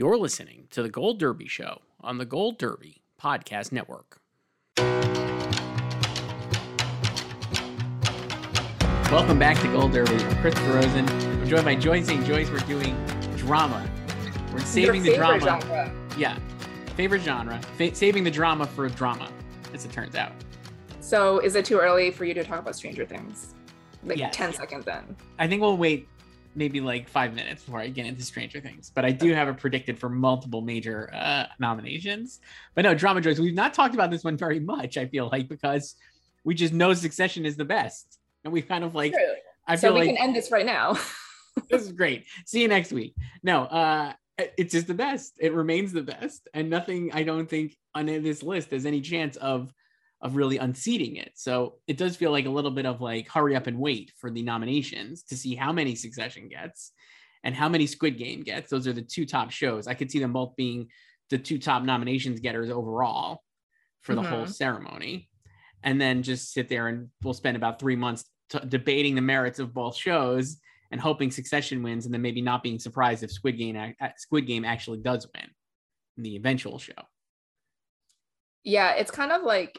You're listening to the Gold Derby Show on the Gold Derby Podcast Network. Welcome back to Gold Derby. I'm Christopher Rosen. I'm joined by Joy St. Joyce. We're doing drama. We're saving the drama. Genre. Yeah. Favorite genre. Fa- saving the drama for drama, as it turns out. So, is it too early for you to talk about Stranger Things? Like Yes. 10 seconds in. I think we'll wait maybe like five minutes before I get into Stranger Things, but I do have it predicted for multiple major uh, nominations. But no, Drama Joyce, we've not talked about this one very much, I feel like, because we just know Succession is the best. And we kind of like, True. I so feel we like can end this right now. this is great. See you next week. No, uh, it's just the best. It remains the best, and nothing. I don't think on this list has any chance of of really unseating it. So it does feel like a little bit of like hurry up and wait for the nominations to see how many Succession gets and how many Squid Game gets. Those are the two top shows. I could see them both being the two top nominations getters overall for the whole Mhm. ceremony, and then just sit there and we'll spend about three months t- debating the merits of both shows and hoping Succession wins, and then maybe not being surprised if Squid Game uh, Squid Game actually does win in the eventual show. yeah, it's kind of like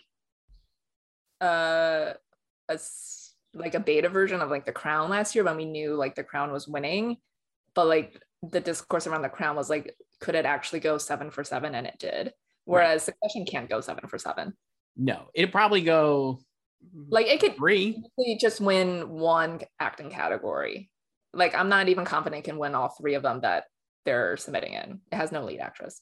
uh, a like a beta version of like The Crown last year when we knew like The Crown was winning, but like the discourse around The Crown was like, could it actually go seven for seven? And it did. Whereas Succession can't go seven for seven. No, it'd probably go Like it could three. just win one acting category. Like I'm not even confident it can win all three of them that they're submitting in. It has no lead actress.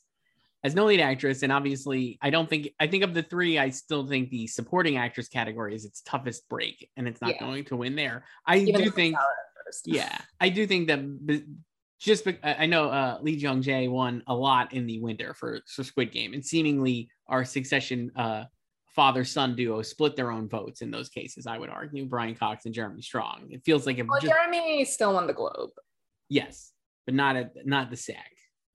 As no lead actress, and obviously, I don't think I think of the three. I still think the supporting actress category is its toughest break, and it's not Yeah. going to win there. I Even do think, sour at first. yeah, I do think that just I I know uh, Lee Jung Jae won a lot in the winter for, for Squid Game, and seemingly our Succession uh, father son duo split their own votes in those cases. I would argue Brian Cox and Jeremy Strong. It feels like if Well, just, Jeremy still won the Globe, yes, but not at not the SAG.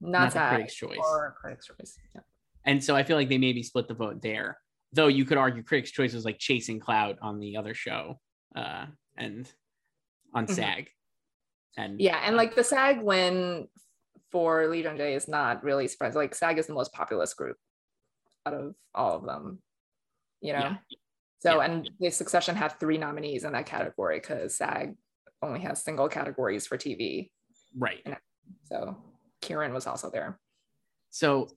Not, Not the Critics' Choice. or Critics' Choice. Yeah. And so I feel like they maybe split the vote there. Though you could argue Critics' Choice was like chasing clout on the other show uh, and on Mhm. SAG. And Yeah, and like the SAG win for Lee Jung Jae is not really surprising. Like SAG is the most populous group out of all of them, you know. Yeah. So Yeah. and the Succession had three nominees in that category because SAG only has single categories for TV. right. So Kieran was also there. So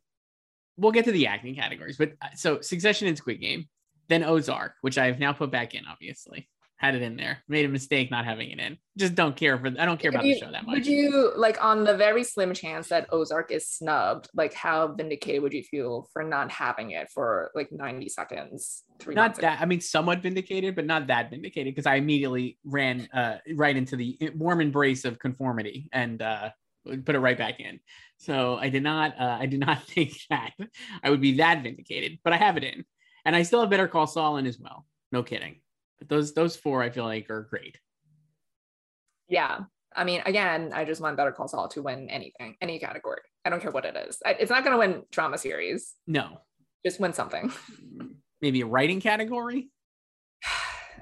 we'll get to the acting categories, but uh, so Succession and Squid Game, then Ozark, which I've now put back in, obviously. Had it in there. Made a mistake not having it in. Just don't care for I don't care about Would the show that much. Would you like on the very slim chance that Ozark is snubbed? Like, how vindicated would you feel for not having it for like 90 seconds? Three not months ago? that I mean somewhat vindicated, but not that vindicated because I immediately ran uh, right into the warm embrace of conformity and uh, put it right back in. So I did not uh, I did not think that I would be that vindicated, but I have it in, and I still have Better Call Saul in as well. No kidding. But those those four I feel like are great. Yeah. I mean, again, I just want Better Call Saul to win anything, any category. I don't care what it is. It's not going to win drama series. No, Just win something. maybe a writing category.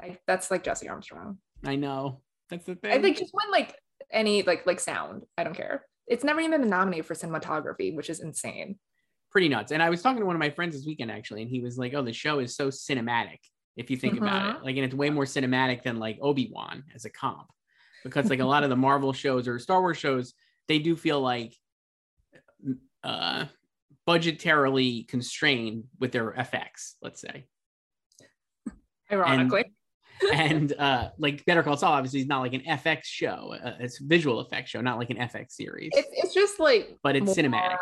I, that's like Jesse Armstrong. I know that's the thing. I think just win like any like like sound. I don't care. It's never even been nominated for cinematography, which is insane. pretty nuts. And I was talking to one of my friends this weekend actually, and he was like, "Oh, the show is so cinematic if you think about it. Like, and it's way more cinematic than like Obi Wan as a comp, because like a lot of the Marvel shows or Star Wars shows, they do feel like uh, budgetarily constrained with their FX, let's say. Ironically. And, uh, like Better Call Saul, obviously, is not like an FX show. Uh, it's a visual effects show, not like an FX series. It's, it's just like but it's more- cinematic.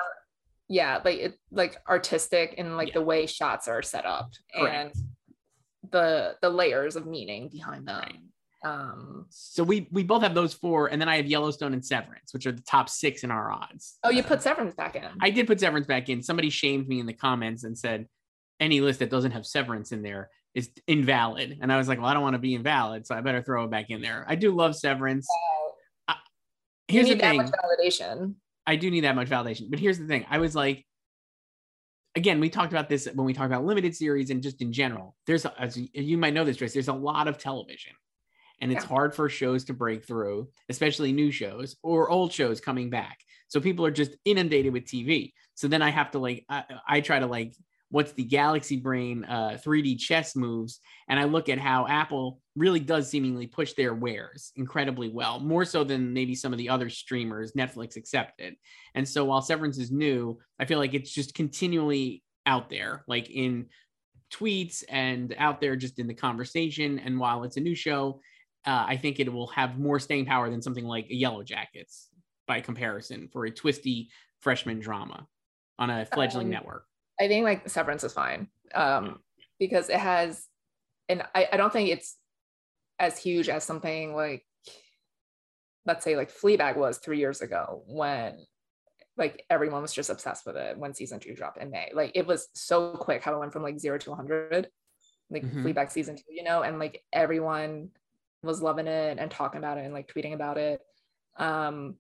Yeah, like it like artistic and like Yeah. the way shots are set up Correct. and the the layers of meaning behind them. Right. Um So we we both have those four, and then I have Yellowstone and Severance, which are the top six in our odds. oh you Uh, put Severance back in. I did put Severance back in. Somebody shamed me in the comments and said any list that doesn't have Severance in there is invalid. And I was like, well, I don't want to be invalid, so I better throw it back in there. I do love Severance. you Here's the need that thing. much validation. I do need that much validation. But here's the thing. I was like, again, we talked about this when we talked about limited series and just in general. There's, a, as you- might know this, Trace, there's a lot of television. And it's Yeah. hard for shows to break through, especially new shows or old shows coming back. So people are just inundated with TV. So then I have to like, I, I try to like, what's the galaxy brain uh, 3D chess moves? And I look at how Apple really does seemingly push their wares incredibly well, more so than maybe some of the other streamers, Netflix accepted. And so while Severance is new, I feel like it's just continually out there, like in tweets and out there just in the conversation. And while it's a new show, uh, I think it will have more staying power than something like Yellow Jackets by comparison for a twisty freshman drama on a fledgling Um, network. I think like Severance is fine. Um because it has and I, I don't think it's as huge as something like let's say like Fleabag was three years ago when like everyone was just obsessed with it when season two dropped in May. Like it was so quick how it went from like zero to 100, like Mhm. Fleabag season two, you know, and like everyone was loving it and talking about it and like tweeting about it. Um,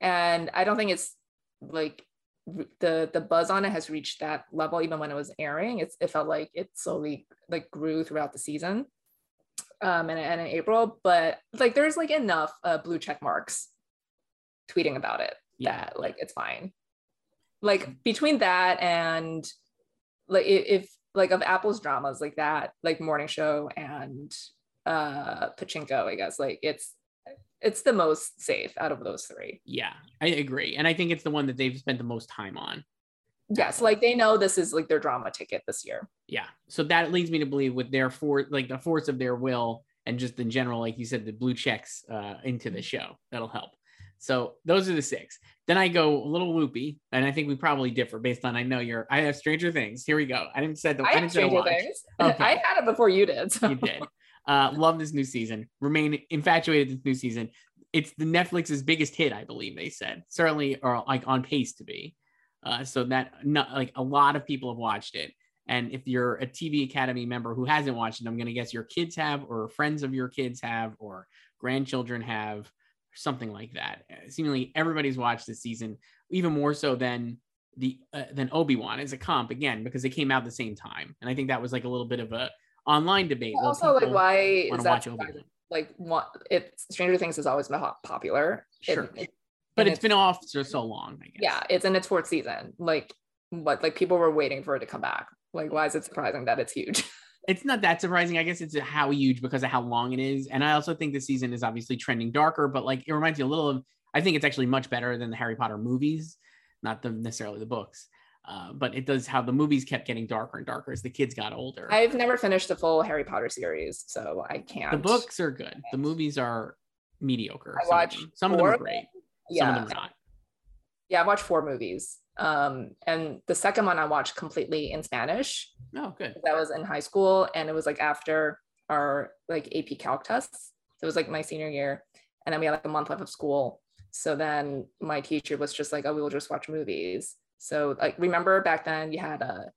and I don't think it's like the the buzz on it has reached that level even when it was airing. It's it felt like it slowly like grew throughout the season um and, and in April, but like there's like enough uh, blue check marks tweeting about it Yeah. that like it's fine. Like between that and like if like of Apple's dramas like that, like morning show and uh Pachinko, I guess like it's it's the most safe out of those three. Yeah, I agree. And I think it's the one that they've spent the most time on. Yes, like they know this is like their drama ticket this year. Yeah. So that leads me to believe with their force, like the force of their will and just in general, like you said, the blue checks uh, into the show. That'll help. So those are the six. Then I go a little loopy, and I think we probably differ based on I know you're. I have Stranger Things. Here we go. I didn't said the. I I, didn't say Stranger. Things. Okay. I had it before you did. So. You did. Uh, love this new season. Remain infatuated with this new season. It's the Netflix's biggest hit, I believe they said. Certainly, or like on pace to be. Uh, so that not like a lot of people have watched it. And if you're a TV Academy member who hasn't watched it, I'm going to guess your kids have, or friends of your kids have, or grandchildren have, something like that. Seemingly everybody's watched this season, even more so than the uh, than Obi Wan as a comp again because they came out the same time. And I think that was like a little bit of a online debate. Well, also, like, why is that watch Obi Wan. like what? It Stranger Things has always been hot, popular. Sure. it- But and it's been off for so long. I guess. yeah, it's in its fourth season. Like what? Like people were waiting for it to come back. Like why is it surprising that it's huge? it's not that surprising. I guess it's how huge because of how long it is. And I also think the season is obviously trending darker, but like it reminds you a little of, I think it's actually much better than the Harry Potter movies, not the necessarily the books. Uh, but it does how the movies kept getting darker and darker as the kids got older. I've never finished the full Harry Potter series, so I can't. the books are good. The movies are mediocre. I some of them. Some of them are great. yeah, Some of them are not. yeah, I watched four movies. Um, and the second one I watched completely in Spanish. Oh, good. That was in high school, and it was like after our like AP Calc tests. So it was like my senior year, and then we had like a month left of school. So then my teacher was just like, "Oh, we will just watch movies." So like, remember back then you had a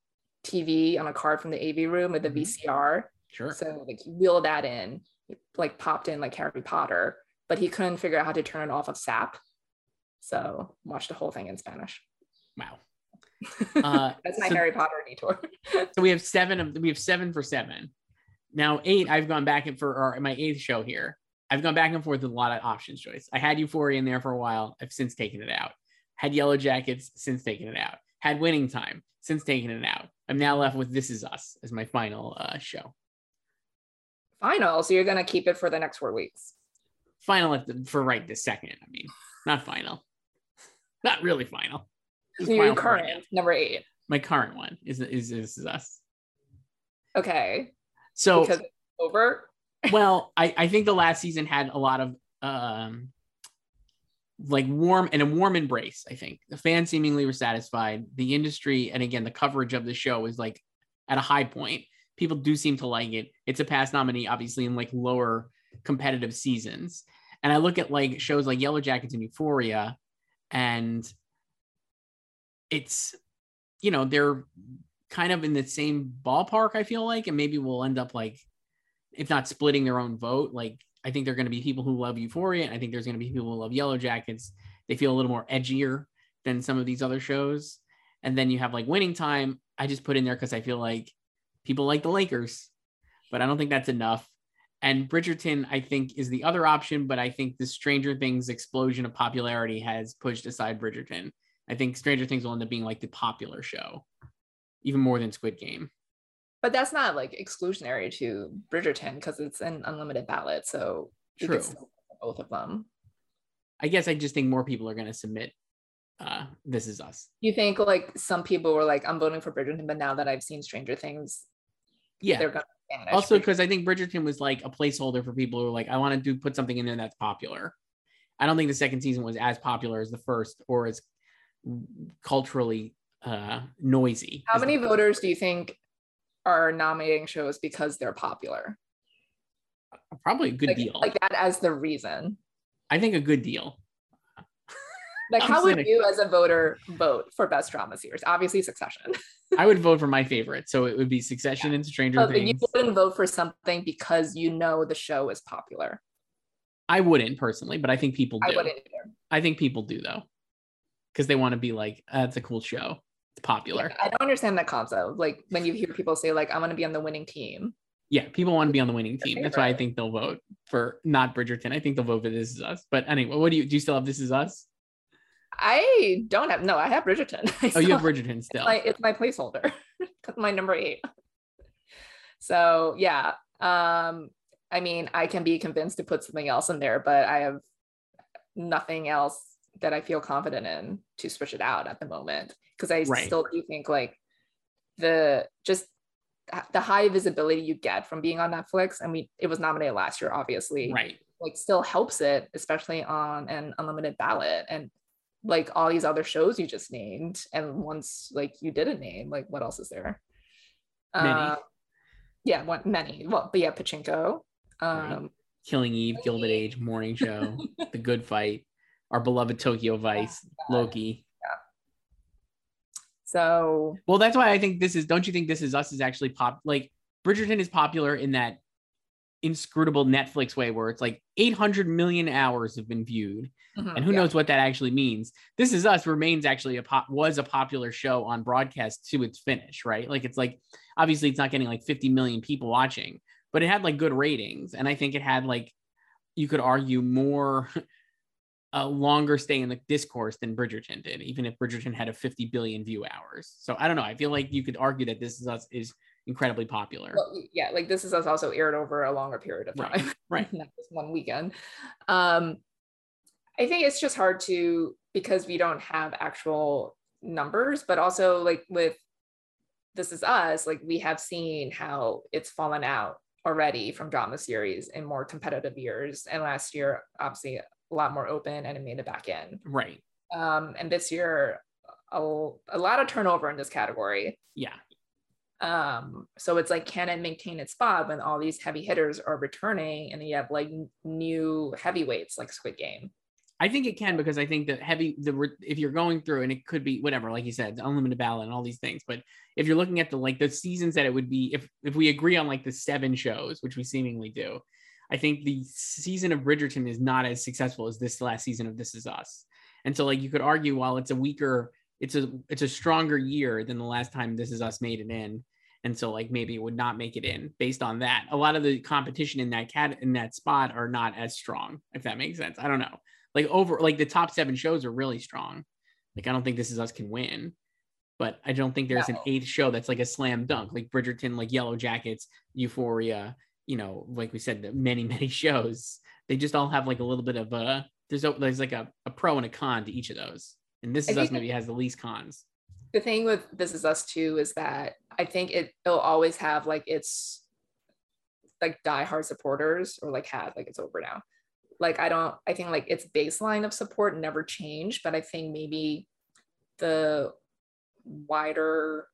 TV on a card from the AV room with the Mhm. VCR. Sure. So like you wheeled that in, like popped in like Harry Potter, but he couldn't figure out how to turn it off of SAP. So watched the whole thing in Spanish. wow. Uh, That's my so- Harry Potter detour. So we have seven of we have seven for seven. Now eight, I've gone back and for our, my eighth show here. I've gone back and forth with a lot of options choice. I had Euphoria in there for a while. I've since taken it out. Had Yellow Jackets, since taken it out. Had Winning Time, since taken it out. I'm now left with This Is Us as my final uh, show. Final. So you're gonna keep it for the next four weeks. Final at the, for right this second. I mean, not final. Not really final. Your current number eight. My current one is is this is us. Okay. So because it's over. well, I, I think the last season had a lot of um like warm and a warm embrace. I think the fans seemingly were satisfied. The industry and again the coverage of the show is like at a high point. People do seem to like it. It's a past nominee, obviously, in like lower competitive seasons. And I look at like shows like Yellow Jackets and Euphoria, and it's you know they're kind of in the same ballpark. I feel like, and maybe we'll end up like if not splitting their own vote, like I think there are going to be people who love Euphoria, and I think there's going to be people who love Yellow Jackets. They feel a little more edgier than some of these other shows. And then you have like Winning Time. I just put in there because I feel like people like the Lakers, but I don't think that's enough. And Bridgerton, I think, is the other option, but I think the Stranger Things explosion of popularity has pushed aside Bridgerton. I think Stranger Things will end up being like the popular show, even more than Squid Game. But that's not like exclusionary to Bridgerton because it's an unlimited ballot. So True. could still put both of them. I guess I just think more people are going to submit. Uh, this is us. You think like some people were like, I'm voting for Bridgerton, but now that I've seen Stranger Things, Yeah. they're gonna vanish. also because I think Bridgerton was like a placeholder for people who are like, I want to do put something in there that's popular. I don't think the second season was as popular as the first or as culturally uh noisy. how many voters do you think are nominating shows because they're popular? Probably a good Like, deal. like that as the reason. I think a good deal. Like, I'm how would you, as a voter, vote for best drama series? Obviously, Succession. I would vote for my favorite. So it would be Succession and Stranger oh, Things. you wouldn't vote for something because you know the show is popular. I wouldn't personally, but I think people do. I wouldn't either. I think people do though. Because they want to be like, that's a cool show. It's popular. I don't understand that concept. Like when you hear people say, like, I'm gonna be on the winning team. Yeah, people want to be on the winning team. That's why I think they'll vote for not Bridgerton. I think they'll vote for This Is Us. But anyway, what do you do? You still have This Is Us? I don't have no, I have Bridgerton. I Oh, you have Bridgerton still. my it's my placeholder my number eight so yeah um i mean i can be convinced to put something else in there but i have nothing else that i feel confident in to switch it out at the moment because i Right. still do think like the just the high visibility you get from being on netflix i mean it was nominated last year obviously right. like still helps it, especially on an unlimited ballot and like all these other shows you just named and once like you didn't name like what else is there Many. Uh, yeah one many well but yeah pachinko Right. um Killing Eve, Gilded Age, Morning Show, The Good Fight, our beloved Tokyo Vice, Loki. Yeah. so Well, that's why I think this is. Don't you think This Is Us is actually pop? Like Bridgerton is popular in that inscrutable Netflix way, where it's like 800 million hours have been viewed, mhm, and who yeah. knows what that actually means. This Is Us remains actually a pop was a popular show on broadcast to its finish, right? Like it's like obviously it's not getting like 50 million people watching, but it had like good ratings, and I think it had like you could argue more. A longer stay in the discourse than Bridgerton did, even if Bridgerton had a 50 billion view hours. So I don't know. I feel like you could argue that This Is Us is incredibly popular. Well, yeah like this is us also aired over a longer period of Right, time right. not just one weekend um i think it's just hard to because we don't have actual numbers but also like with this is us like we have seen how it's fallen out already from drama series in more competitive years and last year obviously a lot more open and it made it back in Right. um and this year a, a lot of turnover in this category Yeah. um so it's like can it maintain its spot when all these heavy hitters are returning and you have like new heavyweights like squid game I think it can because I think that heavy the if you're going through and it could be whatever, like you said, unlimited ballot and all these things. But if you're looking at the like the seasons that it would be, if if we agree on like the seven shows, which we seemingly do, I think the season of Bridgerton is not as successful as this last season of This Is Us. And so like you could argue while it's a weaker, it's a it's a stronger year than the last time This Is Us made it in. And so like maybe it would not make it in based on that. A lot of the competition in that cat in that spot are not as strong, if that makes sense. I don't know like over like the top seven shows are really strong. Like I don't think This Is Us can win, but I don't think there's an eighth show that's like a slam dunk, like Bridgerton, like Yellow Jackets, Euphoria. You know, like we said, the many many shows. They just all have like a little bit of a there's a, there's like a, a pro and a con to each of those. And This Is Us maybe has the least cons. the thing with This Is Us too is that I think it it'll always have like its like diehard supporters or like had like it's over now. Like I don't I think like its baseline of support never changed, but I think maybe the wider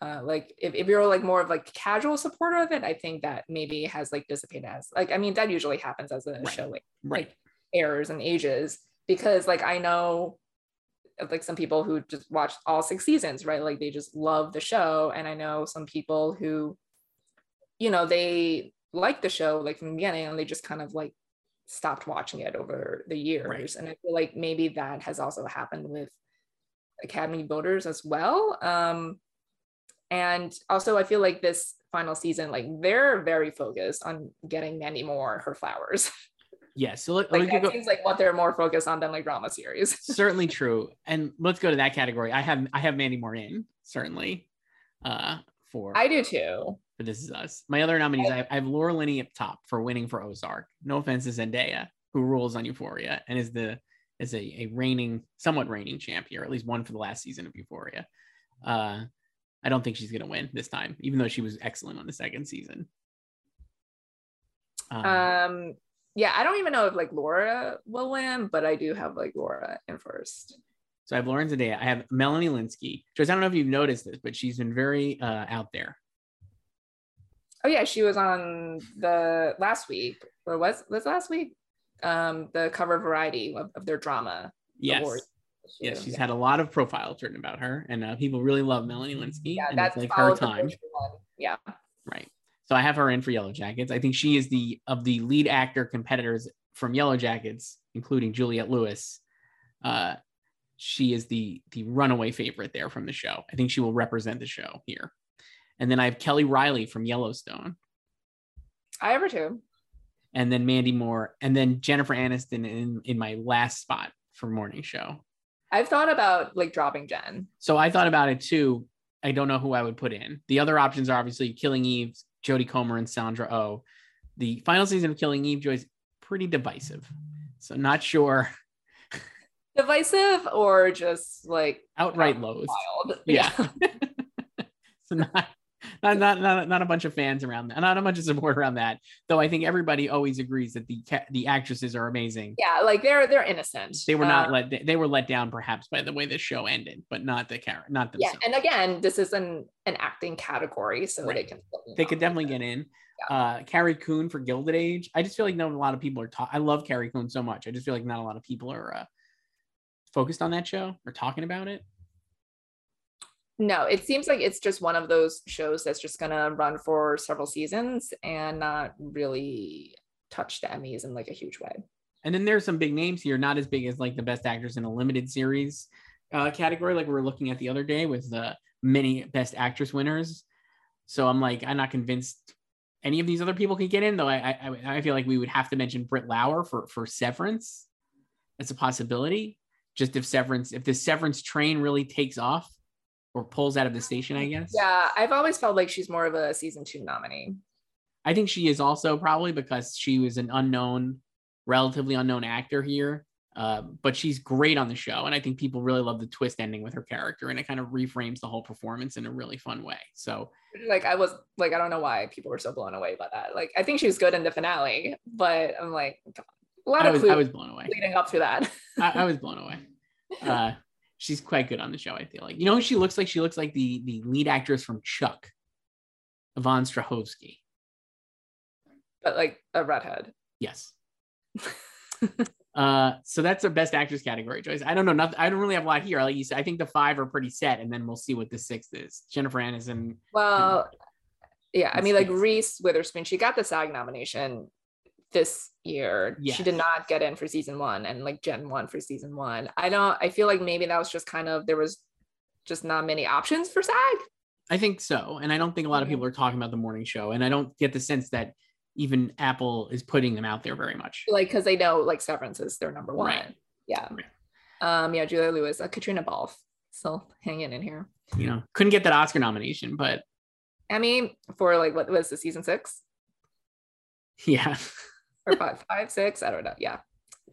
uh like if, if you're like more of like casual supporter of it, I think that maybe has like dissipated as like I mean that usually happens as a Right. show like Right. like errors and ages because like I know like some people who just watched all six seasons, right? Like they just love the show. And I know some people who, you know, they like the show like from the beginning and they just kind of like stopped watching it over the years. And I feel like maybe that has also happened with Academy voters as well. Um, and also I feel like this final season, like they're very focused on getting Mandy Moore her flowers. Yeah. So let, like that go. seems like what they're more focused on than like drama series. certainly true. And let's go to that category. I have I have Mandy Moore in certainly. Uh, for I do too. for This Is Us. My other nominees, I have, I have Laura Linney up top for winning for Ozark. No offense to Zendaya, who rules on Euphoria and is the is a, a reigning, somewhat reigning champion, or at least one for the last season of Euphoria. Uh, I don't think she's gonna win this time, even though she was excellent on the second season. Um, Um, yeah, I don't even know if like Laura will win, but I do have like Laura in first. so I have Lauren Zendaya. I have Melanie Lynskey. Joyce, I don't know if you've noticed this, but she's been very uh, out there. Oh yeah, she was on the last week, or was was last week? Um, the cover variety of, of their drama. Yes. awards. Yes, she's Yeah. had a lot of profiles written about her, and uh, people really love Melanie Lynskey. yeah, and that's it's like her time. Yeah, Right. So I have her in for Yellow Jackets. I think she is the of the lead actor competitors from Yellow Jackets, including Juliette Lewis. Uh, she is the the runaway favorite there from the show. I think she will represent the show here. And then I have Kelly Reilly from Yellowstone, I have her too. and then Mandy Moore, and then Jennifer Aniston in in my last spot for morning show. I've thought about like dropping Jen. So I thought about it too. I don't know who I would put in. The other options are obviously Killing Eve, Jodie Comer, and Sandra Oh. The final season of Killing Eve, Joyce, pretty divisive. So not sure. Divisive or just like Outright loathed. wild. Yeah. so not, not not not not a bunch of fans around that. Not a bunch of support around that. Though I think everybody always agrees that the the actresses are amazing. yeah, like they're they're innocent. They were not Um, let they, they were let down perhaps by the way the show ended, but not the character, not themselves. yeah and again this is an an acting category so they can they could definitely get in. Uh, Carrie Coon for Gilded Age. I just feel like not a lot of people are. Ta- I love Carrie Coon so much. I just feel like not a lot of people are uh, focused on that show or talking about it. No it seems like it's just one of those shows that's just gonna run for several seasons and not really touch the emmys in like a huge way And then there's some big names here, not as big as like the best actors in a limited series uh, category, like we were looking at the other day with the many best actress winners. So I'm like, I'm not convinced any of these other people can get in, though. I I, I feel like we would have to mention Britt Lower for for Severance. That's a possibility. Just if Severance, if the Severance train really takes off or pulls out of the station, I guess. yeah i've always felt like she's more of a season two nominee I think she is also probably because she was an unknown, relatively unknown actor here. Uh, but she's great on the show. And I think people really love the twist ending with her character. And it kind of reframes the whole performance in a really fun way. So like i was like i don't know why people were so blown away by that like i think she was good in the finale but i'm like come on. a lot I of was, I was blown away. leading up to that I, I was blown away. Uh, she's quite good on the show, I feel like. You know who she looks like? She looks like the, the lead actress from Chuck, Yvonne Strahovski. but like a redhead Yes. uh, so that's the best actress category, Joyce. I don't know. Nothing, I don't really have a lot here. Like you said, I think the five are pretty set, and then we'll see what the sixth is. Jennifer Aniston. Well, yeah, I mean, like Reese Witherspoon, she got the SAG nomination this year. Yes. She did not get in for season one, and like Jen won for season one. I don't. I feel like maybe that was just kind of there was just not many options for SAG. I think so, and I don't think a lot of Mhm. people are talking about the morning show, and I don't get the sense that even Apple is putting them out there very much. like because they know like Severance is their number one. Right. Yeah. Right. Um. Yeah. Julia Lewis, uh, Caitriona Balfe, still hanging in here. You know, couldn't get that Oscar nomination, but I mean, for like what was the season six yeah. or five, five, six? I don't know. Yeah.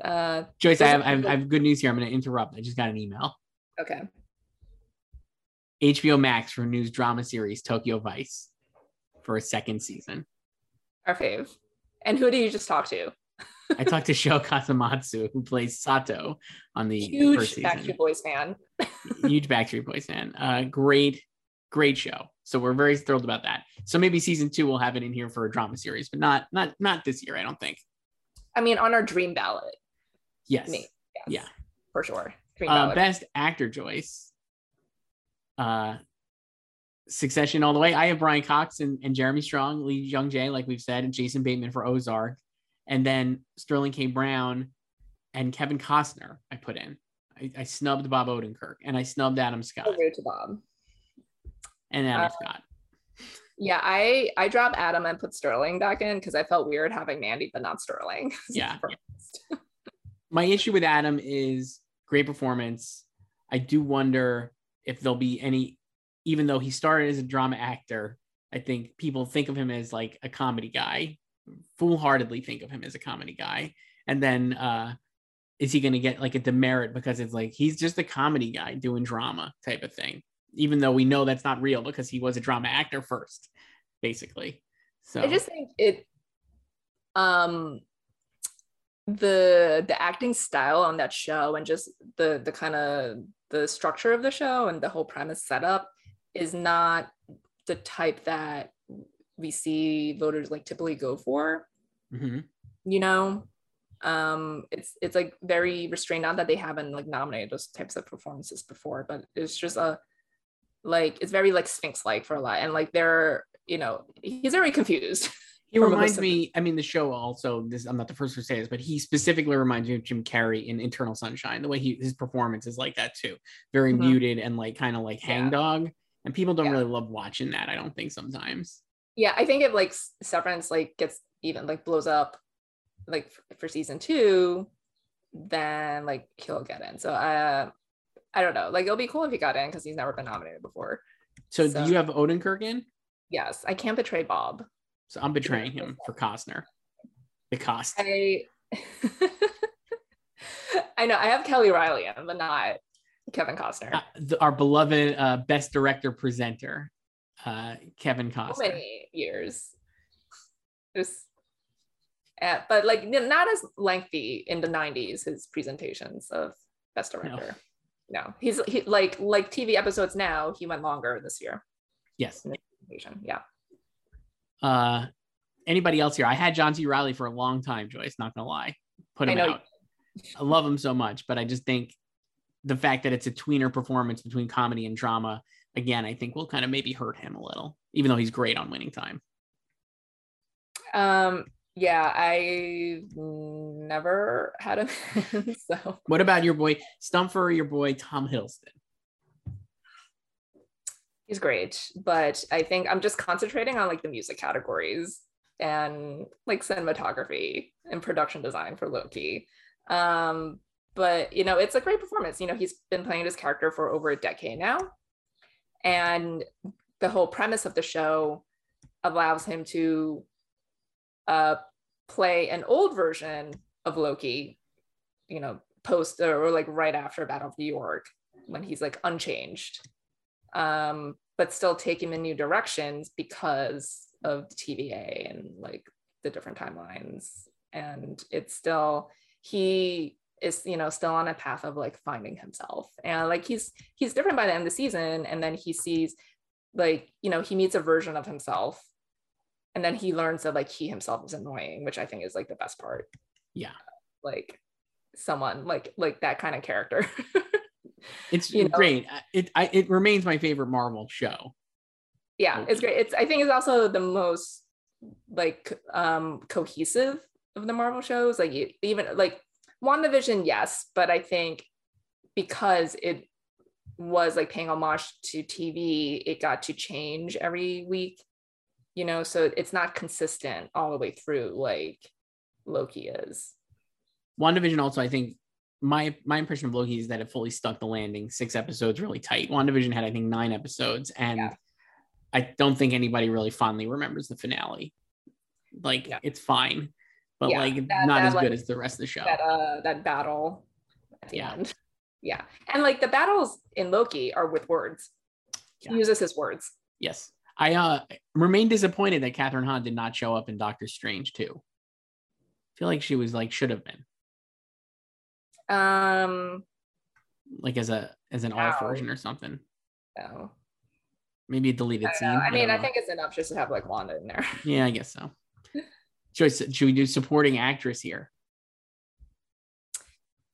Uh. Joyce, I have, I have, I have good news here. I'm going to interrupt. I just got an email. Okay. HBO Max renews drama series Tokyo Vice for a second season. Our fave. And who do you just talk to? I talked to Sho Kasamatsu, who plays Sato on the Huge. Backstreet Boys fan. Huge Backstreet Boys fan. Uh, great, great show. So we're very thrilled about that. So maybe season two we'll have it in here for a drama series, but not not not this year. I don't think. I mean, on our dream ballot. Yes. Me. Yes, Yeah. For sure. Dream Uh, ballot. best actor Joyce. Uh, Succession all the way. I have Brian Cox and, and Jeremy Strong, Lee Jung Jae, like we've said, and Jason Bateman for Ozark, and then Sterling K. Brown and Kevin Costner. I put in. I, I snubbed Bob Odenkirk and I snubbed Adam Scott So rude to Bob. And Adam Uh, Scott. Yeah, I I dropped Adam and put Sterling back in because I felt weird having Mandy but not Sterling. Yeah. My issue with Adam is great performance. I do wonder if there'll be any, even though he started as a drama actor, I think people think of him as like a comedy guy, foolhardily think of him as a comedy guy. And then uh is he gonna get like a demerit because it's like he's just a comedy guy doing drama type of thing, even though we know that's not real because he was a drama actor first, basically. So I just think it um the the acting style on that show and just the the kind of the structure of the show and the whole premise setup is not the type that we see voters like typically go for Mhm. you know um it's it's like very restrained not that they haven't like nominated those types of performances before but it's just a like it's very like sphinx like for a lot and like they're you know he's very confused He reminds me, I mean, the show also, this I'm not the first to say this, but he specifically reminds me of Jim Carrey in Eternal Sunshine. The way he his performance is like that too. Very Mhm. muted and like kind of like Yeah. hangdog. And people don't Yeah. really love watching that, I don't think sometimes. yeah i think if like severance like gets even like blows up like for season two then like he'll get in so uh i don't know like it'll be cool if he got in because he's never been nominated before So, So- do you have Odenkirk in? yes i can't betray bob So I'm betraying him for Costner. The cost. i i know i have kelly reilly in but not kevin costner Uh, the- our beloved uh, best director presenter, uh, Kevin so Costner. many years just uh, but like not as lengthy in the 90s his presentations of best director no, he's he, like like tv episodes now he went longer this year Yes. yeah Uh, anybody else here? I had John C. Reilly for a long time, Joyce. Not gonna lie, put him know. out. I love him so much, but I just think the fact that it's a tweener performance between comedy and drama, again, I think will kind of maybe hurt him a little, even though he's great on Winning Time. um yeah i never had him so What about your boy Stumfer? Your boy Tom Hiddleston? he's great but i think i'm just concentrating on like the music categories and like cinematography and production design for loki um but you know it's a great performance you know he's been playing this character for over a decade now and the whole premise of the show allows him to uh play an old version of loki you know post or like right after battle of new york when he's like unchanged um, but still take him in new directions because of the TVA and like the different timelines. And it's still he is you know still on a path of like finding himself and like he's he's different by the end of the season and then he sees like you know he meets a version of himself and then he learns that like he himself is annoying which i think is like the best part. Yeah, like someone like like that kind of character. It's You great. It I, it remains my favorite Marvel show. yeah it's great. It's i think it's also the most like um cohesive of the marvel shows. Like you- even like wandavision yes but i think because it was like paying homage to tv it got to change every week you know so it's not consistent all the way through like loki is WandaVision also, I think my my impression of Loki is that it fully stuck the landing. Six episodes, really tight. WandaVision had, I think, nine episodes, and Yeah. I don't think anybody really fondly remembers the finale. Like Yeah. it's fine, but Yeah, like that- not that, as like, good as the rest of the show. that uh that battle at the Yeah. end Yeah. And like the battles in Loki are with words. He uses his words. Yes. I uh remain disappointed that Kathryn Hahn did not show up in Doctor Strange too. I feel like she was like should have been Um like as a as an Wow. version or something. no. Maybe a deleted I, scene. know. I mean, don't I think it's enough just to have like Wanda in there. Yeah, I guess so. Joyce, should we do supporting actress here?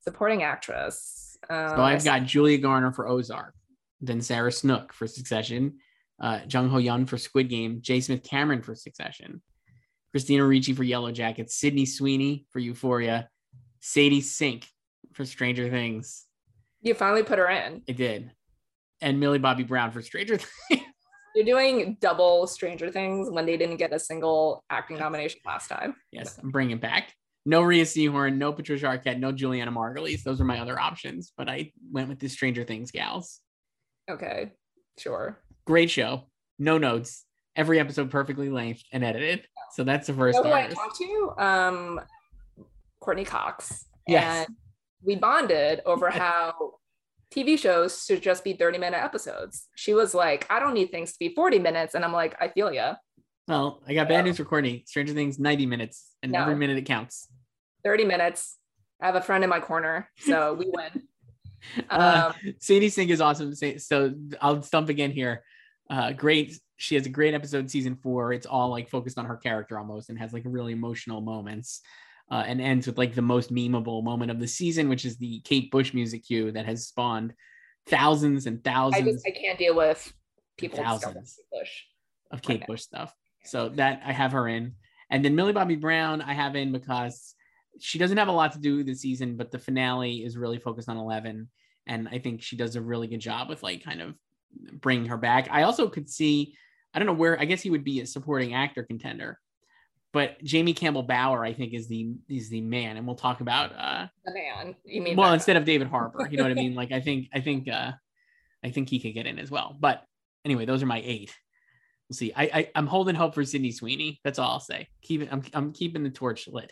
Supporting actress. Um, So I've got Julia Garner for Ozark, then Sarah Snook for Succession, uh, Jung Ho Yeon for Squid Game, J. Smith Cameron for Succession, Christina Ricci for Yellow Jackets, Sydney Sweeney for Euphoria, Sadie Sink for Stranger Things. you finally put her in. I did, and Millie Bobby Brown for Stranger Things. You're doing double Stranger Things when they didn't get a single acting nomination last time. yes, I'm bringing it back. No Rhea Seehorn, no Patricia Arquette, no Julianna Margulies. Those are my other options, but I went with the Stranger Things gals. Okay, sure. Great show no notes every episode perfectly length and edited so that's the first You know I talked to? Um, Courteney Cox. Yes. And we bonded over how TV shows should just be 30 minute episodes. She was like, I don't need things to be 40 minutes. And I'm like, I feel ya. well i got bad news for courteney stranger things 90 minutes and No. every minute it counts 30 minutes. I have a friend in my corner. So we win. uh, Um, sadie sink is awesome so i'll stump again here uh great she has a great episode season four it's all like focused on her character almost and has like really emotional moments uh, and ends with like the most memeable moment of the season which is the kate bush music cue that has spawned thousands and I thousands just I can't deal with people Thousands. Push. of Kate Bush stuff. So that I have her in. And then Millie Bobby Brown, I have in because she doesn't have a lot to do this season, but the finale is really focused on 11. And I think she does a really good job with like kind of bringing her back. I also could see, I don't know where, I guess he would be a supporting actor contender, but Jamie Campbell Bower, I think is the, is the man. And we'll talk about, uh, The man. You mean well, instead of David Harbour, you know what I mean? Like, I think, I think, uh, I think he could get in as well. But anyway, those are my eight. We'll see. I, I I'm holding hope for Sydney Sweeney. That's all I'll say. Keep it. I'm I'm keeping the torch lit.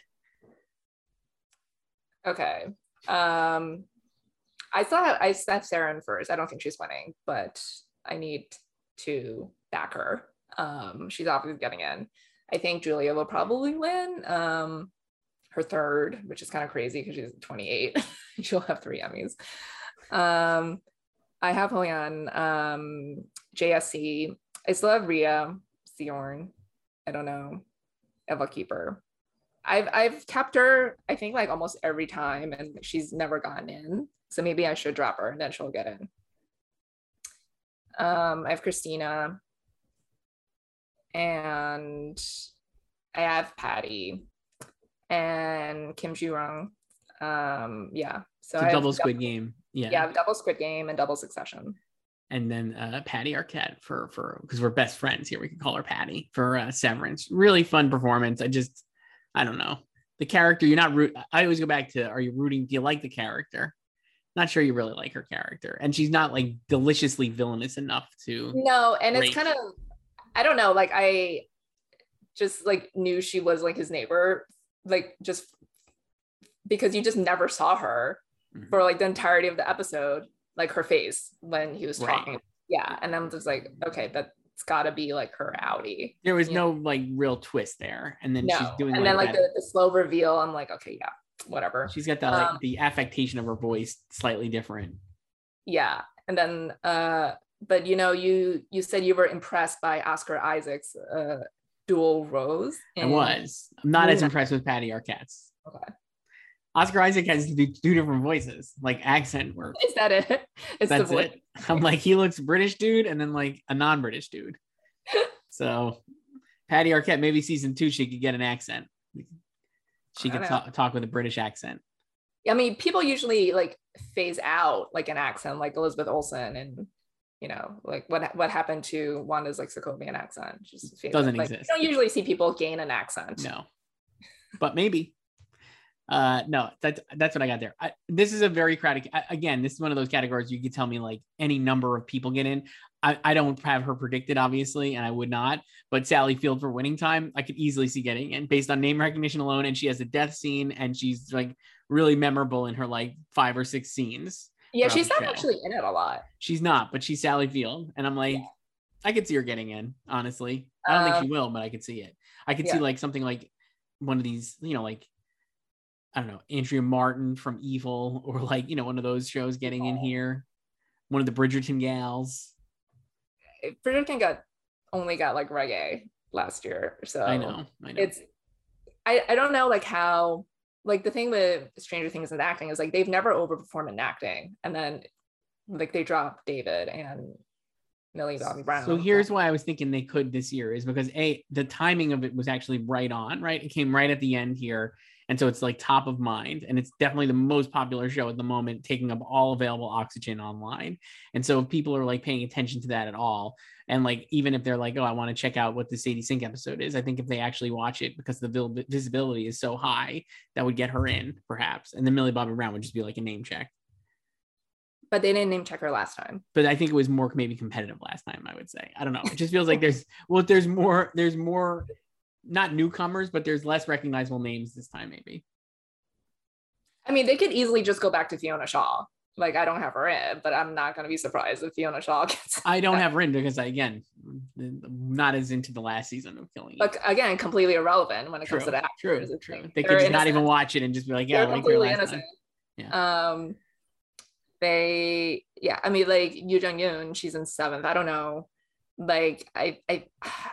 Okay. Um, I still have I still have Sarah in first. I don't think she's winning, but I need to back her. Um, she's obviously getting in. I think Julia will probably win. Um, her third, which is kind of crazy because she's 28. She'll have three Emmys. Um, I have Hoyeon, um, JSC. I still have Rhea, Seehorn. I don't know. Eva Keeper. I've I've kept her, I think like almost every time, and she's never gotten in. So maybe I should drop her and then she'll get in. Um, I have Christina and I have Patty and Kim Joo Rung. Um, yeah. So It's I a have double Squid Game. Yeah. Yeah, I have double Squid Game and double Succession. And then uh, Patty Arquette for for because we're best friends here. We can call her Patty for uh, Severance. Really fun performance. I just I don't know the character. You're not root. I always go back to Are you rooting? Do you like the character? Not sure you really like her character, and she's not like deliciously villainous enough to. No, and it's kind of I don't know, like I just like knew she was like his neighbor, like just because you just never saw her Mhm. for like the entirety of the episode, like her face when he was Right. talking. Yeah. And I'm just like, okay, that's gotta be like her outie. There was no like real twist there, and then she's doing and like, then like the, the slow reveal, I'm like, okay, yeah, whatever. she's got that like um, the affectation of her voice slightly different. yeah and then uh but you know you you said you were impressed by oscar isaac's uh dual roles I was. I'm not as impressed with Patty Arquette's. Okay. Oscar Isaac has two different voices, like accent work. is that it it's That's the voice it. I'm like, he looks British dude, and then like a non-British dude. So, Patty Arquette, maybe season two, she could get an accent. She could talk, talk with a British accent. i mean people usually like phase out like an accent like elizabeth olsen and you know like what what happened to wanda's like sokovian accent just Doesn't. Like, exist. you don't usually see people gain an accent No, but maybe. Uh, no, that's that's what I got there. I, this is a very crowded. I- Again, this is one of those categories you could tell me like any number of people get in. I, I don't have her predicted, obviously, and I would not. But Sally Field for winning time, I could easily see getting in based on name recognition alone. And she has a death scene, and she's like really memorable in her like five or six scenes. Yeah, she's not actually in it a lot. She's not, but she's Sally Field, and I'm like, I could see her getting in. Honestly, I don't think Um, she will, but I could see it. I could see like something like one of these, you know, like I don't know, Andrea Martin from Evil, or like you know one of those shows getting in Oh. here. One of the Bridgerton gals. Bridgerton got only got like Regé last year, so I know, I know. it's I, I don't know like how like the thing with Stranger Things and acting is like they've never overperformed in acting, and then like they dropped David and Millie Bobby Brown. So here's why I was thinking they could this year is because a the timing of it was actually right on, right? It came right at the end here, and so it's like top of mind, and it's definitely the most popular show at the moment, taking up all available oxygen online. And so if people are like paying attention to that at all, and like even if they're like, oh, I want to check out what the Sadie Sink episode is, I think if they actually watch it because the visibility is so high, that would get her in perhaps, and then Millie Bobby Brown would just be like a name check. but they didn't name check her last time. but I think it was more maybe competitive last time. I would say I don't know. It just feels like there's well, there's more, there's more, not newcomers, but there's less recognizable names this time. Maybe I mean, they could easily just go back to Fiona Shaw. Like I don't have her in, but I'm not going to be surprised if Fiona Shaw gets. I don't have written because I again not as into the last season of Killing. But again, completely irrelevant when it comes to the true, true. They they're could just not even watch it and just be like, yeah, I They're liked her completely last innocent. time. Um, they yeah, I mean like Yuh-jung Youn, she's in seventh. I don't know. Like I I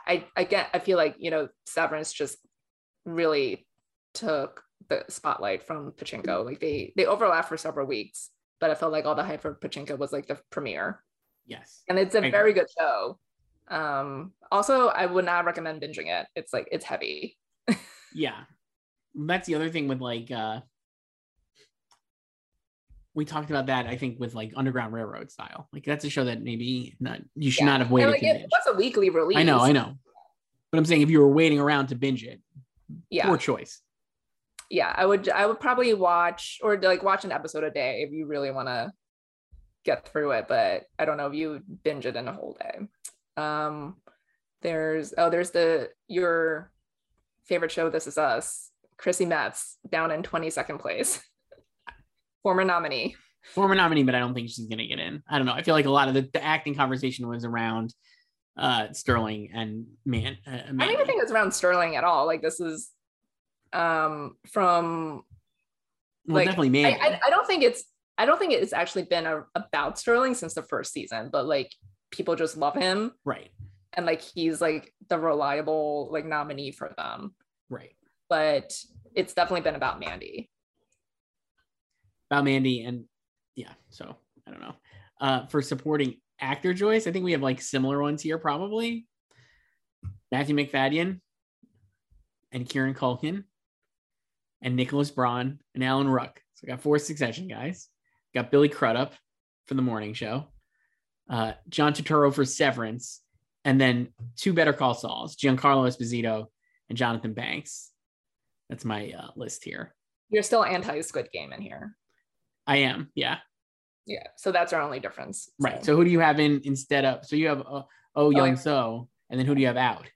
I I get I feel like you know Severance just really took the spotlight from Pachinko. Like they they overlap for several weeks, but I felt like all the hype for Pachinko was like the premiere, Yes, and it's a I very good show. Um, also, I would not recommend binging it. It's like it's heavy. yeah. That's the other thing with like uh we talked about that I think with like Underground Railroad style. Like that's a show that maybe not you should Yeah. not have waited like it was a weekly release. I know, I know. But I'm saying if you were waiting around to binge it, Yeah. poor choice. yeah i would i would probably watch or like watch an episode a day if you really want to get through it but i don't know if you binge it in a whole day um there's oh there's the your favorite show this is us chrissy metz down in 22nd place former nominee Former nominee, but I don't think she's gonna get in. I don't know. I feel like a lot of the, the acting conversation was around uh Sterling and man. Uh, i don't even think it's around sterling at all like this is um from well, like, definitely I, Mandy. I, I don't think it's I don't think it's actually been a, about Sterling since the first season, but like people just love him right, and like he's like the reliable like nominee for them. right. But it's definitely been about Mandy. About Mandy and yeah. So I don't know. Uh, for supporting actor Joyce, I think we have like similar ones here probably. Matthew Macfadyen and Kieran Culkin and Nicholas Braun and Alan Ruck. So we got four succession guys. Got Billy Crudup for the morning show, uh, John Turturro for Severance, and then two Better Call Sauls, Giancarlo Esposito and Jonathan Banks. That's my uh, list here. You're still anti Squid Game in here. I am, yeah, Yeah. So that's our only difference. right. So who do you have in instead of? So you have uh, Oh Young yeah. So, and then who do you have out?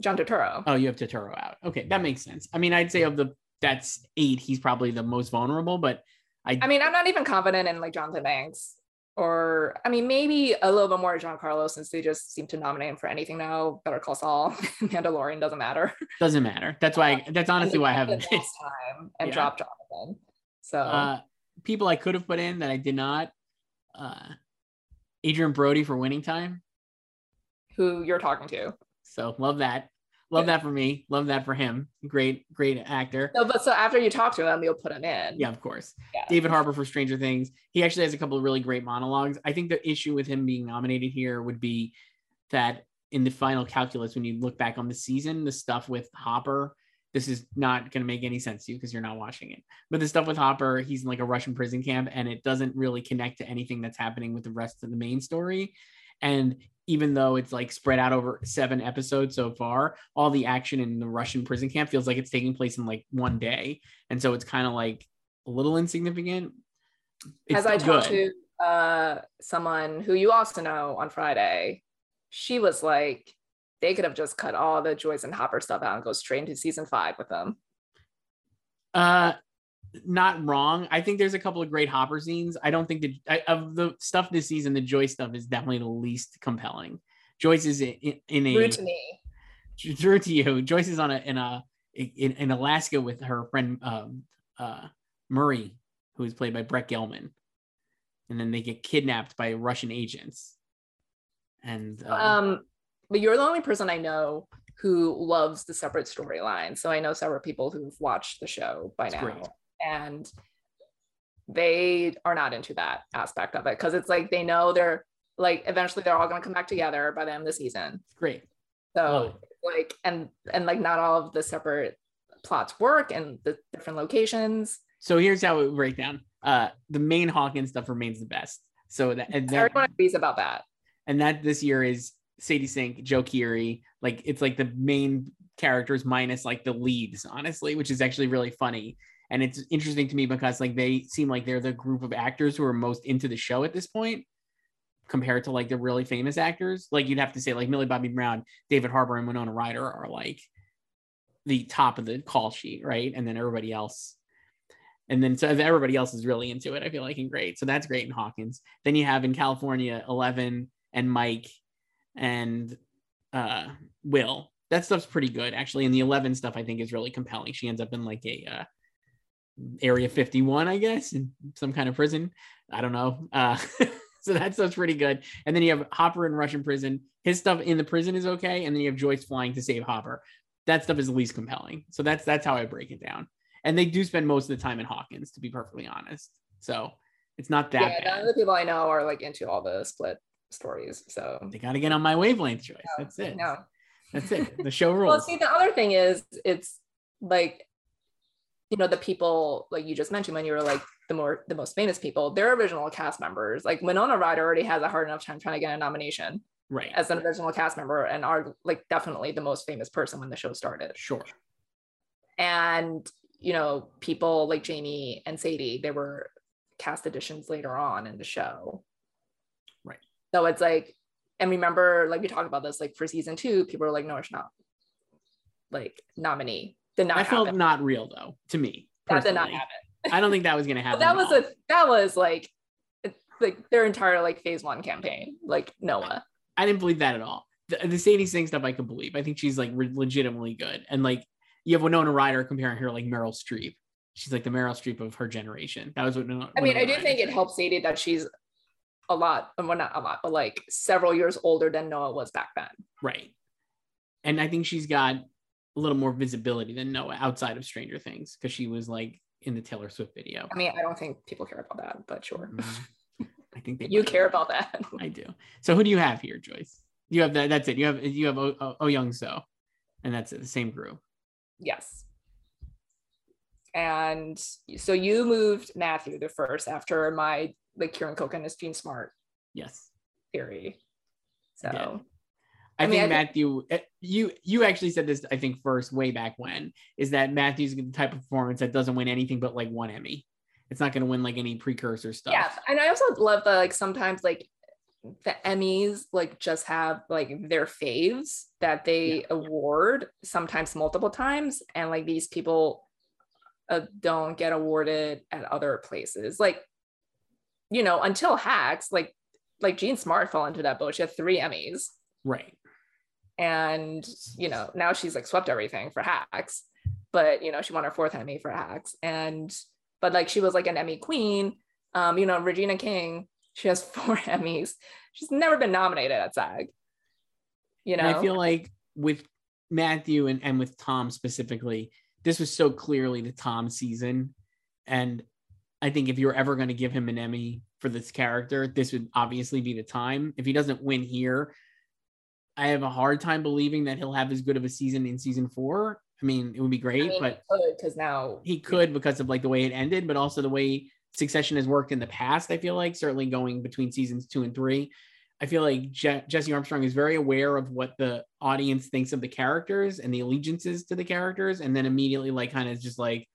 John Turturro. Oh, you have Turturro out. Okay, that makes sense. I mean, I'd say of the that's eight, he's probably the most vulnerable, but I, I mean, I'm not even confident in like Jonathan Banks. Or I mean, maybe a little bit more Giancarlo since they just seem to nominate him for anything now. Better Call Saul, Mandalorian doesn't matter. doesn't matter. That's why. That's honestly why I have haven't. last time and Yeah. drop Jonathan. So Uh, people I could have put in that I did not. Uh, Adrien Brody for winning time. who you're talking to? So love that. Love Yeah. that for me. Love that for him. Great, great actor. No, but so after you talk to him, you'll put him in. Yeah, of course. Yeah. David Harbour for Stranger Things. He actually has a couple of really great monologues. I think the issue with him being nominated here would be that in the final calculus, when you look back on the season, the stuff with Hopper, this is not going to make any sense to you because you're not watching it. But the stuff with Hopper, he's in like a Russian prison camp and it doesn't really connect to anything that's happening with the rest of the main story. And even though it's like spread out over seven episodes so far, all the action in the Russian prison camp feels like it's taking place in like one day. And so it's kind of like a little insignificant. It's As I talked good. to uh, someone who you also know on Friday, she was like, they could have just cut all the Joyce and Hopper stuff out and go straight into season five with them. Uh, not wrong. I think there's a couple of great Hopper scenes. I don't think that I, of the stuff this season, the Joyce stuff is definitely the least compelling. Joyce is in, in a Rude to me. true to you. Joyce is on a in a in, in Alaska with her friend um, uh, Murray, who is played by Brett Gelman, and then they get kidnapped by Russian agents. And uh, Um, but you're the only person I know who loves the separate storyline. So I know several people who've watched the show by now, great. and they are not into that aspect of it because it's like they know they're like eventually they're all going to come back together by the end of the season. great. So like and and like not all of the separate plots work and the different locations. So here's how it break down. Uh, the main Hawkins stuff remains the best. So that and that, Everyone agrees about that. and that this year is Sadie Sink, Joe Keery. Like it's like the main characters minus like the leads, honestly, which is actually really funny. And it's interesting to me because like they seem like they're the group of actors who are most into the show at this point compared to like the really famous actors. Like you'd have to say like Millie Bobby Brown, David Harbour, and Winona Ryder are like the top of the call sheet, right? And then everybody else. And then so everybody else is really into it, I feel like, and great. So that's great in Hawkins. Then you have in California, Eleven and Mike and uh Will. That stuff's pretty good, actually. And the Eleven stuff I think is really compelling. She ends up in like a uh area 51, I guess, in some kind of prison. I don't know. Uh so that stuff's pretty good. And then you have Hopper in Russian prison. His stuff in the prison is okay. And then you have Joyce flying to save Hopper. That stuff is the least compelling. So that's that's how I break it down. And they do spend most of the time in Hawkins, to be perfectly honest. So it's not that yeah, bad. none of the people I know are like into all the split stories. So They got to get on my wavelength, Joyce. That's it. no. That's it. The show rules. Well, see, the other thing is, it's like, you know, the people like you just mentioned when you were like the more the most famous people, they're original cast members. Like Winona Ryder already has a hard enough time trying to get a nomination right. as an original cast member, and are like definitely the most famous person when the show started. Sure. And you know, people like Jamie and Sadie, they were cast additions later on in the show. So it's like, and remember, like we talked about this, like for season two, people were like, no, it's not like nominee. Did not I felt not real though, to me. that did not happen. I don't think that was gonna happen. That was all. a that was like like their entire like phase one campaign, like Noah. I didn't believe that at all. The, the Sadie Sink stuff I could believe. I think she's like re- legitimately good. And like you have Winona Ryder comparing her like Meryl Streep. She's like the Meryl Streep of her generation. That was what. Winona- I mean, I do Ryder think it helps Sadie that she's a lot, well, not a lot, but like several years older than Noah was back then. Right. And I think she's got a little more visibility than Noah outside of Stranger Things because she was like in the Taylor Swift video. I mean, I don't think people care about that, but sure. Mhm. I think they You care about that. I do. So who do you have here, Joyce? You have that. That's it. You have you have Oh, oh, oh Young So, and that's it. The same group. yes. And so you moved Matthew the first after my like Kieran Culkin is Jean Smart Yes. theory. So I, I mean, think I Matthew, eh, you you actually said this I think first way back when is that Matthew's the type of performance that doesn't win anything but like one Emmy. It's not going to win like any precursor stuff. yeah, and I also love that like sometimes like the Emmys like just have like their faves that they award sometimes multiple times, and like these people uh, don't get awarded at other places. Like you know, until Hacks, like like Jean Smart fell into that boat. She had three Emmys, Right. and you know now she's like swept everything for Hacks, but you know she won her fourth Emmy for Hacks, and but like she was like an Emmy queen. Um, you know Regina King, she has four Emmys. She's never been nominated at SAG. You know, And I feel like with Matthew and, and with Tom specifically, this was so clearly the Tom season. And I think if you're ever going to give him an Emmy for this character, this would obviously be the time. If he doesn't win here, I have a hard time believing that he'll have as good of a season in season four. I mean, it would be I great, mean, but because now he could because of like the way it ended, but also the way Succession has worked in the past. I feel like certainly going between seasons two and three. I feel like Je- Jesse Armstrong is very aware of what the audience thinks of the characters and the allegiances to the characters, and then immediately like kind of just like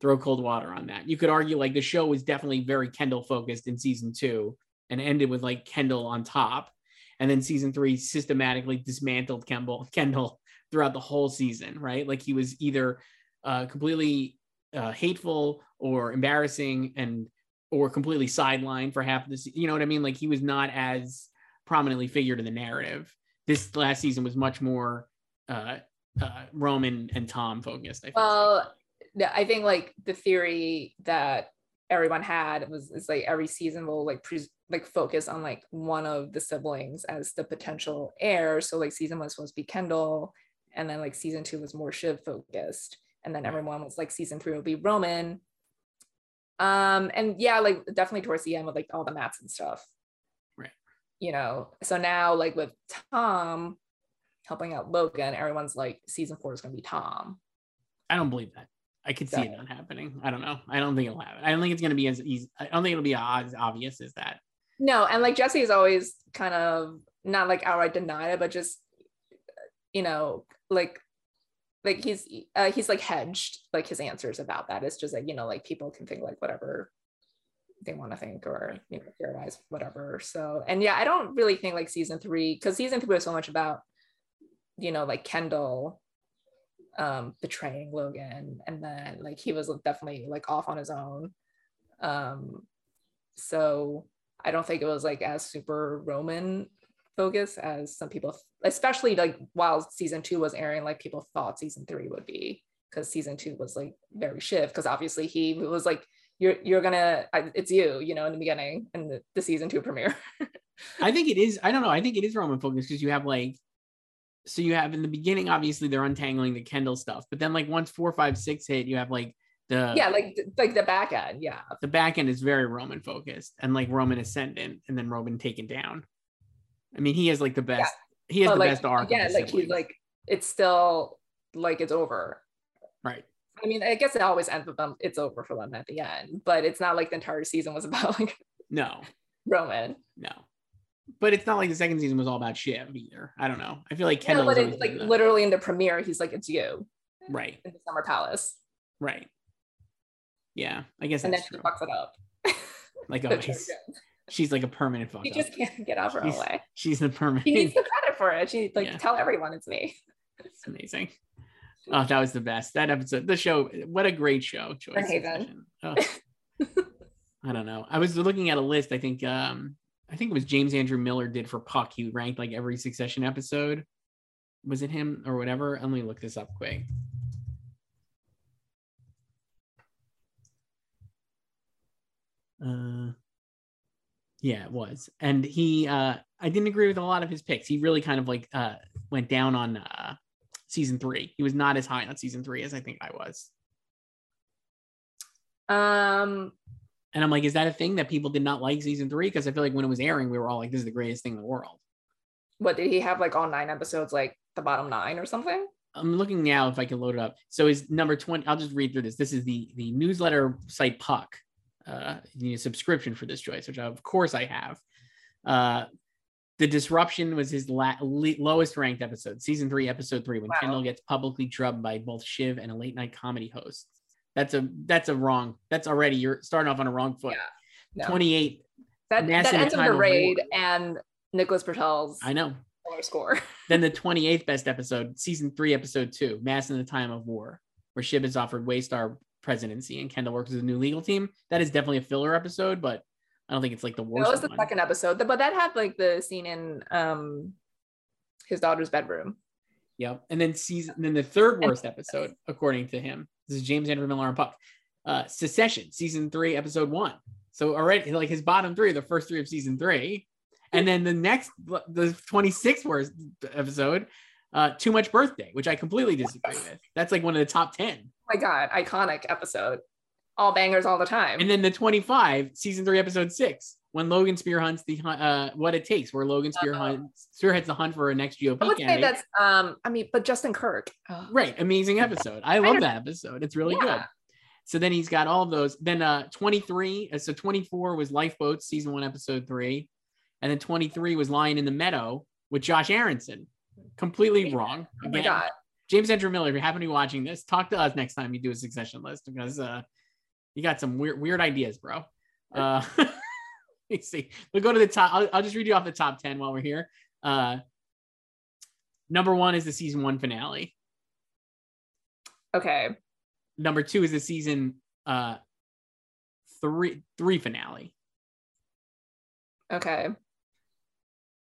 throw cold water on that. You could argue like the show was definitely very Kendall focused in season two and ended with like Kendall on top, and then season three systematically dismantled Kendall Kendall throughout the whole season, right? Like he was either uh, completely uh, hateful or embarrassing and or completely sidelined for half of the season. you know what I mean? Like he was not as prominently figured in the narrative. This last season was much more uh, uh, Roman and Tom focused. I well, yeah, I think like the theory that everyone had was is like every season will like pre- like focus on like one of the siblings as the potential heir. So like season one was supposed to be Kendall, and then like season two was more Shiv focused, and then everyone was like season three will be Roman. Um, and yeah, like definitely towards the end with like all the mats and stuff. Right. You know, so now like with Tom helping out Logan, everyone's like season four is gonna be Tom. I don't believe that. I could see it not happening. I don't know. I don't think it'll happen. I don't think it's going to be as easy. I don't think it'll be as obvious as that. No, and like Jesse is always kind of not like outright deny it, but just you know, like like he's uh, he's like hedged like his answers about that. It's just like you know, like people can think like whatever they want to think or you know theorize whatever. So and yeah, I don't really think like season three because season three was so much about you know like Kendall um betraying Logan and then like he was definitely like off on his own. Um so I don't think it was like as super Roman focus as some people, especially like while season two was airing, like people thought season three would be because season two was like very Shiv because obviously he was like you're you're gonna it's you you know in the beginning and the, the season two premiere i think it is i don't know i think it is roman focus because you have like so you have in the beginning obviously they're untangling the kendall stuff but then like once four five six hit you have like the yeah like like the back end yeah. The back end is very roman focused and like roman ascendant and then roman taken down. I mean he has like the best yeah. he has but the like, best arc yeah like he's like it's still like it's over. Right. I mean i guess it always ends with them it's over for them at the end but it's not like the entire season was about like no. Roman. No but it's not like the second season was all about Shiv either. I don't know. I feel like Kendall. No, but it's like literally in the premiere, he's like, "It's you." Right. In the Summer Palace. Right. Yeah, I guess. And then she fucks it up. like always. she's like a permanent fuck. She just can't get off her she's, own way. She's the permanent. She needs the credit for it. She like yeah. tell everyone it's me. It's amazing. Oh, that was the best. That episode, the show. What a great show. Choice. Oh. I don't know. I was looking at a list. I think um I think it was James Andrew Miller did for Puck. He ranked like every Succession episode. Was it him or whatever? Let me look this up quick. Uh, yeah, it was. And he, uh, I didn't agree with a lot of his picks. He really kind of like uh, went down on uh, season three. He was not as high on season three as I think I was. Um, and I'm like, is that a thing that people did not like season three? Because I feel like when it was airing, we were all like, this is the greatest thing in the world. What did he have like all nine episodes, like the bottom nine or something? I'm looking now if I can load it up. So is number 20. I'll just read through this. This is the the newsletter site Puck uh, you need a subscription for this Joyce, which of course I have. Uh, the disruption was his la- lowest ranked episode, season three, episode three, when wow. Kendall gets publicly drubbed by both Shiv and a late night comedy host. That's a that's a wrong. That's already you're starting off on a wrong foot. Yeah, no. Twenty eight. That that ends with the raid and Nicholas Britell's. I know. Score. then the 28th best episode, season three, episode two, Mass in the Time of War, where Shiv is offered Waystar presidency and Kendall works with a new legal team. That is definitely a filler episode, but I don't think it's like the worst. That was the one. second episode, but that had like the scene in um his daughter's bedroom. Yep. And then season then the third worst episode, according to him. This is James Andrew Miller on Puck. Uh Secession, season three, episode one. So already like his bottom three, the first three of season three. And then the next the 26th worst episode, uh, Too Much Birthday, which I completely disagree with. That's like one of the top 10 Oh my god, iconic episode. All bangers all the time. And then the 25, season three, episode six, when Logan Spear hunts the uh, what it takes, where Logan Spear uh, hunts spearheads the hunt for a next GOP I would candidate. Say that's um, I mean, but Justin Kirk. Oh. Right, amazing episode. I love that episode. It's really yeah. good. So then he's got all of those. Then uh 23, uh, so 24 was Lifeboats, season one, episode three. And then 23 was Lion in the Meadow with Josh Aaronson. Completely wrong. Oh my god. James Andrew Miller, if you happen to be watching this, talk to us next time you do a succession list because uh, you got some weird weird ideas, bro. Uh, let me see. We'll go to the top. I'll, I'll, just read you off the top 10 while we're here. Uh, number one is the season one finale. Okay. number two is the season uh three three finale. Okay.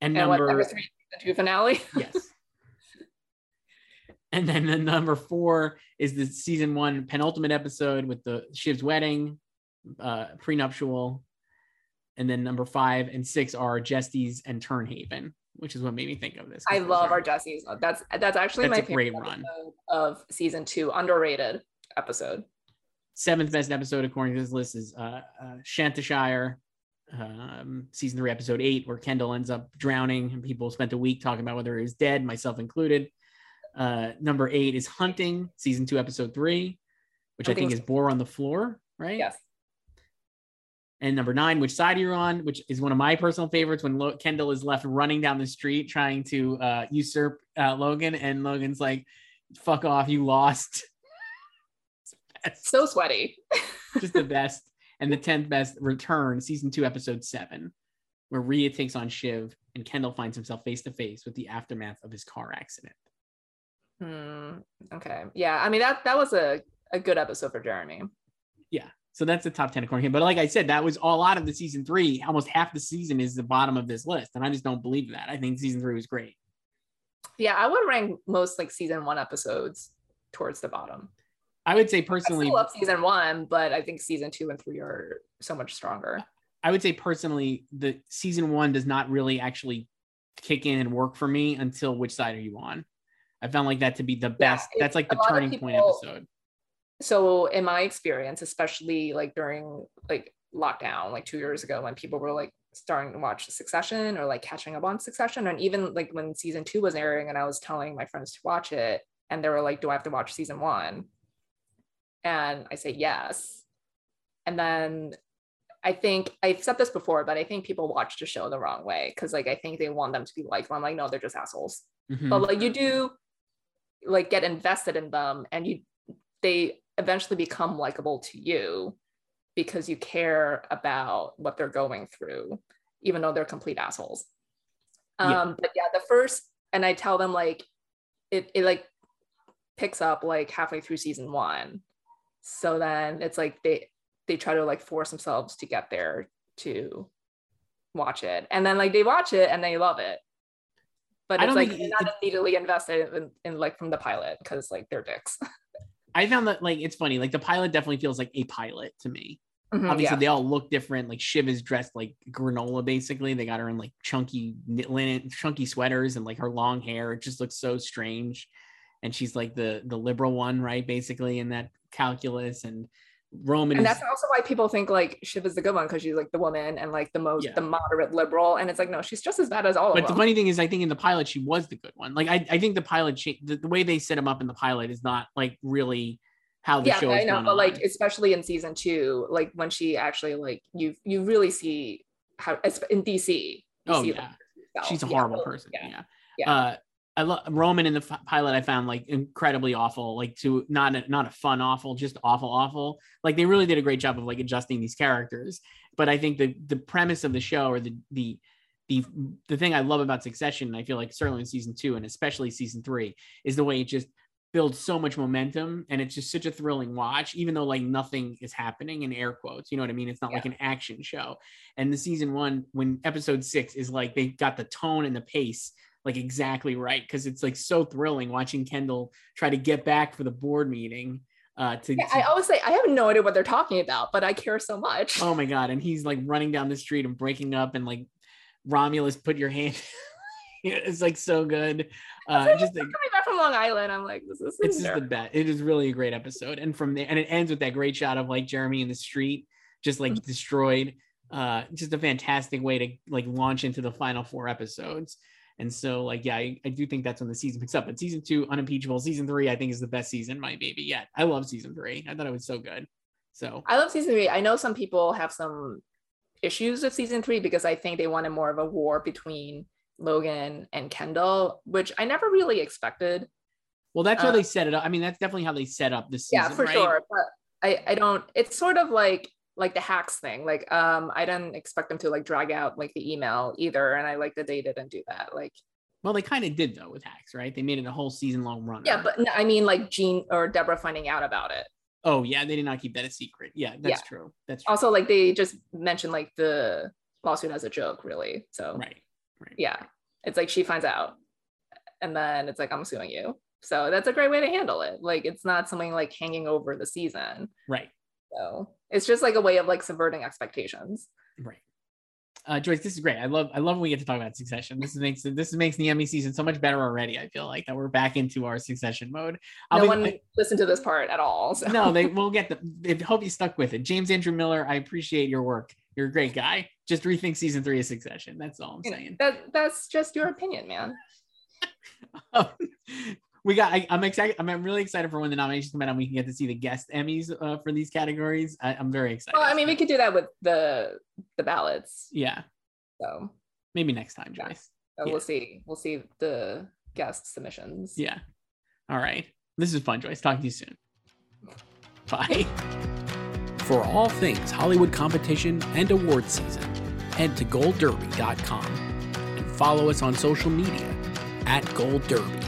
And, And what number number three season two finale? yes. And then the number four is the season one penultimate episode with the Shiv's wedding, uh, prenuptial. And then number five and six are Jestes and Tern Haven, which is what made me think of this. I love are- our Jesse's. That's that's actually That's my a great favorite run. of season two. Underrated episode. seventh best episode according to this list is uh, uh um, season three, episode eight, where Kendall ends up drowning and people spent a week talking about whether he was dead, myself included. Uh, number eight is Hunting, season two, episode three, which I think is Boar on the Floor, right? Yes. And number nine, which side you're you on? Which is one of my personal favorites when Lo- Kendall is left running down the street trying to uh, usurp uh, Logan, and Logan's like, "Fuck off, you lost." It's the best So sweaty. just the best. And the 10th best return, season two, episode seven, where Rhea takes on Shiv and Kendall finds himself face to face with the aftermath of his car accident. Hmm. Okay. Yeah. I mean that that was a, a good episode for Jeremy. Yeah. So that's the top 10 according to him. But like I said, that was all out of the season three. Almost half the season is the bottom of this list. And I just don't believe that. I think season three was great. Yeah, I would rank most like season one episodes towards the bottom. I would say I personally, still love season one, but I think season two and three are so much stronger. I would say personally, the season one does not really actually kick in and work for me until which side are you on? I found like that to be the best. it- That's like the lot turning point episode. So in my experience, especially like during like lockdown, like two years ago, when people were like starting to watch Succession or like catching up on Succession, and even like when season two was airing, and I was telling my friends to watch it, and they were like, "Do I have to watch season one?" And I say yes, and then I think I've said this before, but I think people watch the show the wrong way because like I think they want them to be liked. I'm like, no, they're just assholes. Mhm. But like you do like get invested in them and you they eventually become likable to you because you care about what they're going through, even though they're complete assholes. Um, Yeah. but yeah, the first, and I tell them like it, it like picks up like halfway through season one. So then it's like they they try to like force themselves to get there to watch it. And then like they watch it and they love it. But it's like think not immediately invested in, in like from the pilot because like they're dicks. I found that like it's funny. Like the pilot definitely feels like a pilot to me. Mhm, Obviously, yeah. they all look different. Like Shiv is dressed like granola, basically. They got her in like chunky knit linen, chunky sweaters, and like her long hair. It just looks so strange. And she's like the the liberal one, right? Basically, in that calculus. And Roman and is that's also why people think like Shiv is the good one because she's like the woman and like the most Yeah. the moderate liberal and it's like no she's just as bad as all But of the funny thing is, I think in the pilot she was the good one. Like I, I think the pilot, cha- the, the way they set him up in the pilot is not like really how the yeah show I know but like especially in season two like when she actually like you you really see how in DC you Oh, see, yeah. she's a horrible well, person. yeah. Yeah. Yeah. Uh, I love Roman in the f- pilot. I found like incredibly awful, like to not a, not a fun awful, just awful awful. Like they really did a great job of like adjusting these characters. But I think the the premise of the show or the the the the thing I love about Succession, and I feel like certainly in season two and especially season three, is the way it just builds so much momentum and it's just such a thrilling watch even though like nothing is happening in air quotes you know what i mean it's not like an action show and the season one when episode six is like they got the tone and the pace like exactly right because it's like so thrilling watching kendall try to get back for the board meeting uh to, Yeah, to- I always say I have no idea what they're talking about but I care so much oh my god and he's like running down the street and breaking up and like romulus put your hand it's like so good uh just a, coming back from Long Island I'm like this is it's just the best. It is really a great episode. And from there, and it ends with that great shot of like Jeremy in the street, just like destroyed. Uh, just a fantastic way to like launch into the final four episodes. And so, like, yeah, I, I do think that's when the season picks up. But season two, unimpeachable. Season three, I think is the best season, my baby yet. I love season three. I thought it was so good. So I love season three. I know some people have some issues with season three because I think they wanted more of a war between Logan and Kendall, which I never really expected. well, that's how Uh, they set it up. I mean, that's definitely how they set up this season. yeah, for right? sure. But I, I don't, it's sort of like like the hacks thing. Like um I didn't expect them to like drag out like the email either. And I like that they didn't do that. Like Well, they kind of did though with Hacks, right? They made it a whole season long run. yeah, but I mean like Jean or Deborah finding out about it. Oh yeah, they did not keep that a secret. Yeah, that's Yeah. true. That's true. Also, like they just mentioned like the lawsuit as a joke, really. So right. Right. yeah, it's like she finds out, and then it's like I'm suing you. So that's a great way to handle it. Like it's not something like hanging over the season. Right. So it's just like a way of like subverting expectations. Right. Uh, Joyce, this is great. I love I love when we get to talk about Succession. This makes this makes the Emmy season so much better already. I feel like that we're back into our Succession mode. I'll no be- one listened to this part at all. So. no, they will get the. I hope you stuck with it. James Andrew Miller, I appreciate your work. You're a great guy. Just rethink season three of Succession. That's all I'm saying. that that's just your opinion, man. we got. I, I'm excited. I'm really excited for when the nominations come out and we can get to see the guest Emmys uh, for these categories. I, I'm very excited. Well, I mean, we could do that with the the ballots. yeah, So, maybe next time, Yeah. Joyce. so Yeah. we'll see. We'll see the guest submissions. Yeah. All right. This is fun, Joyce. Talk to you soon. Bye. For all things Hollywood competition and award season, head to goldderby.com and follow us on social media at Gold Derby.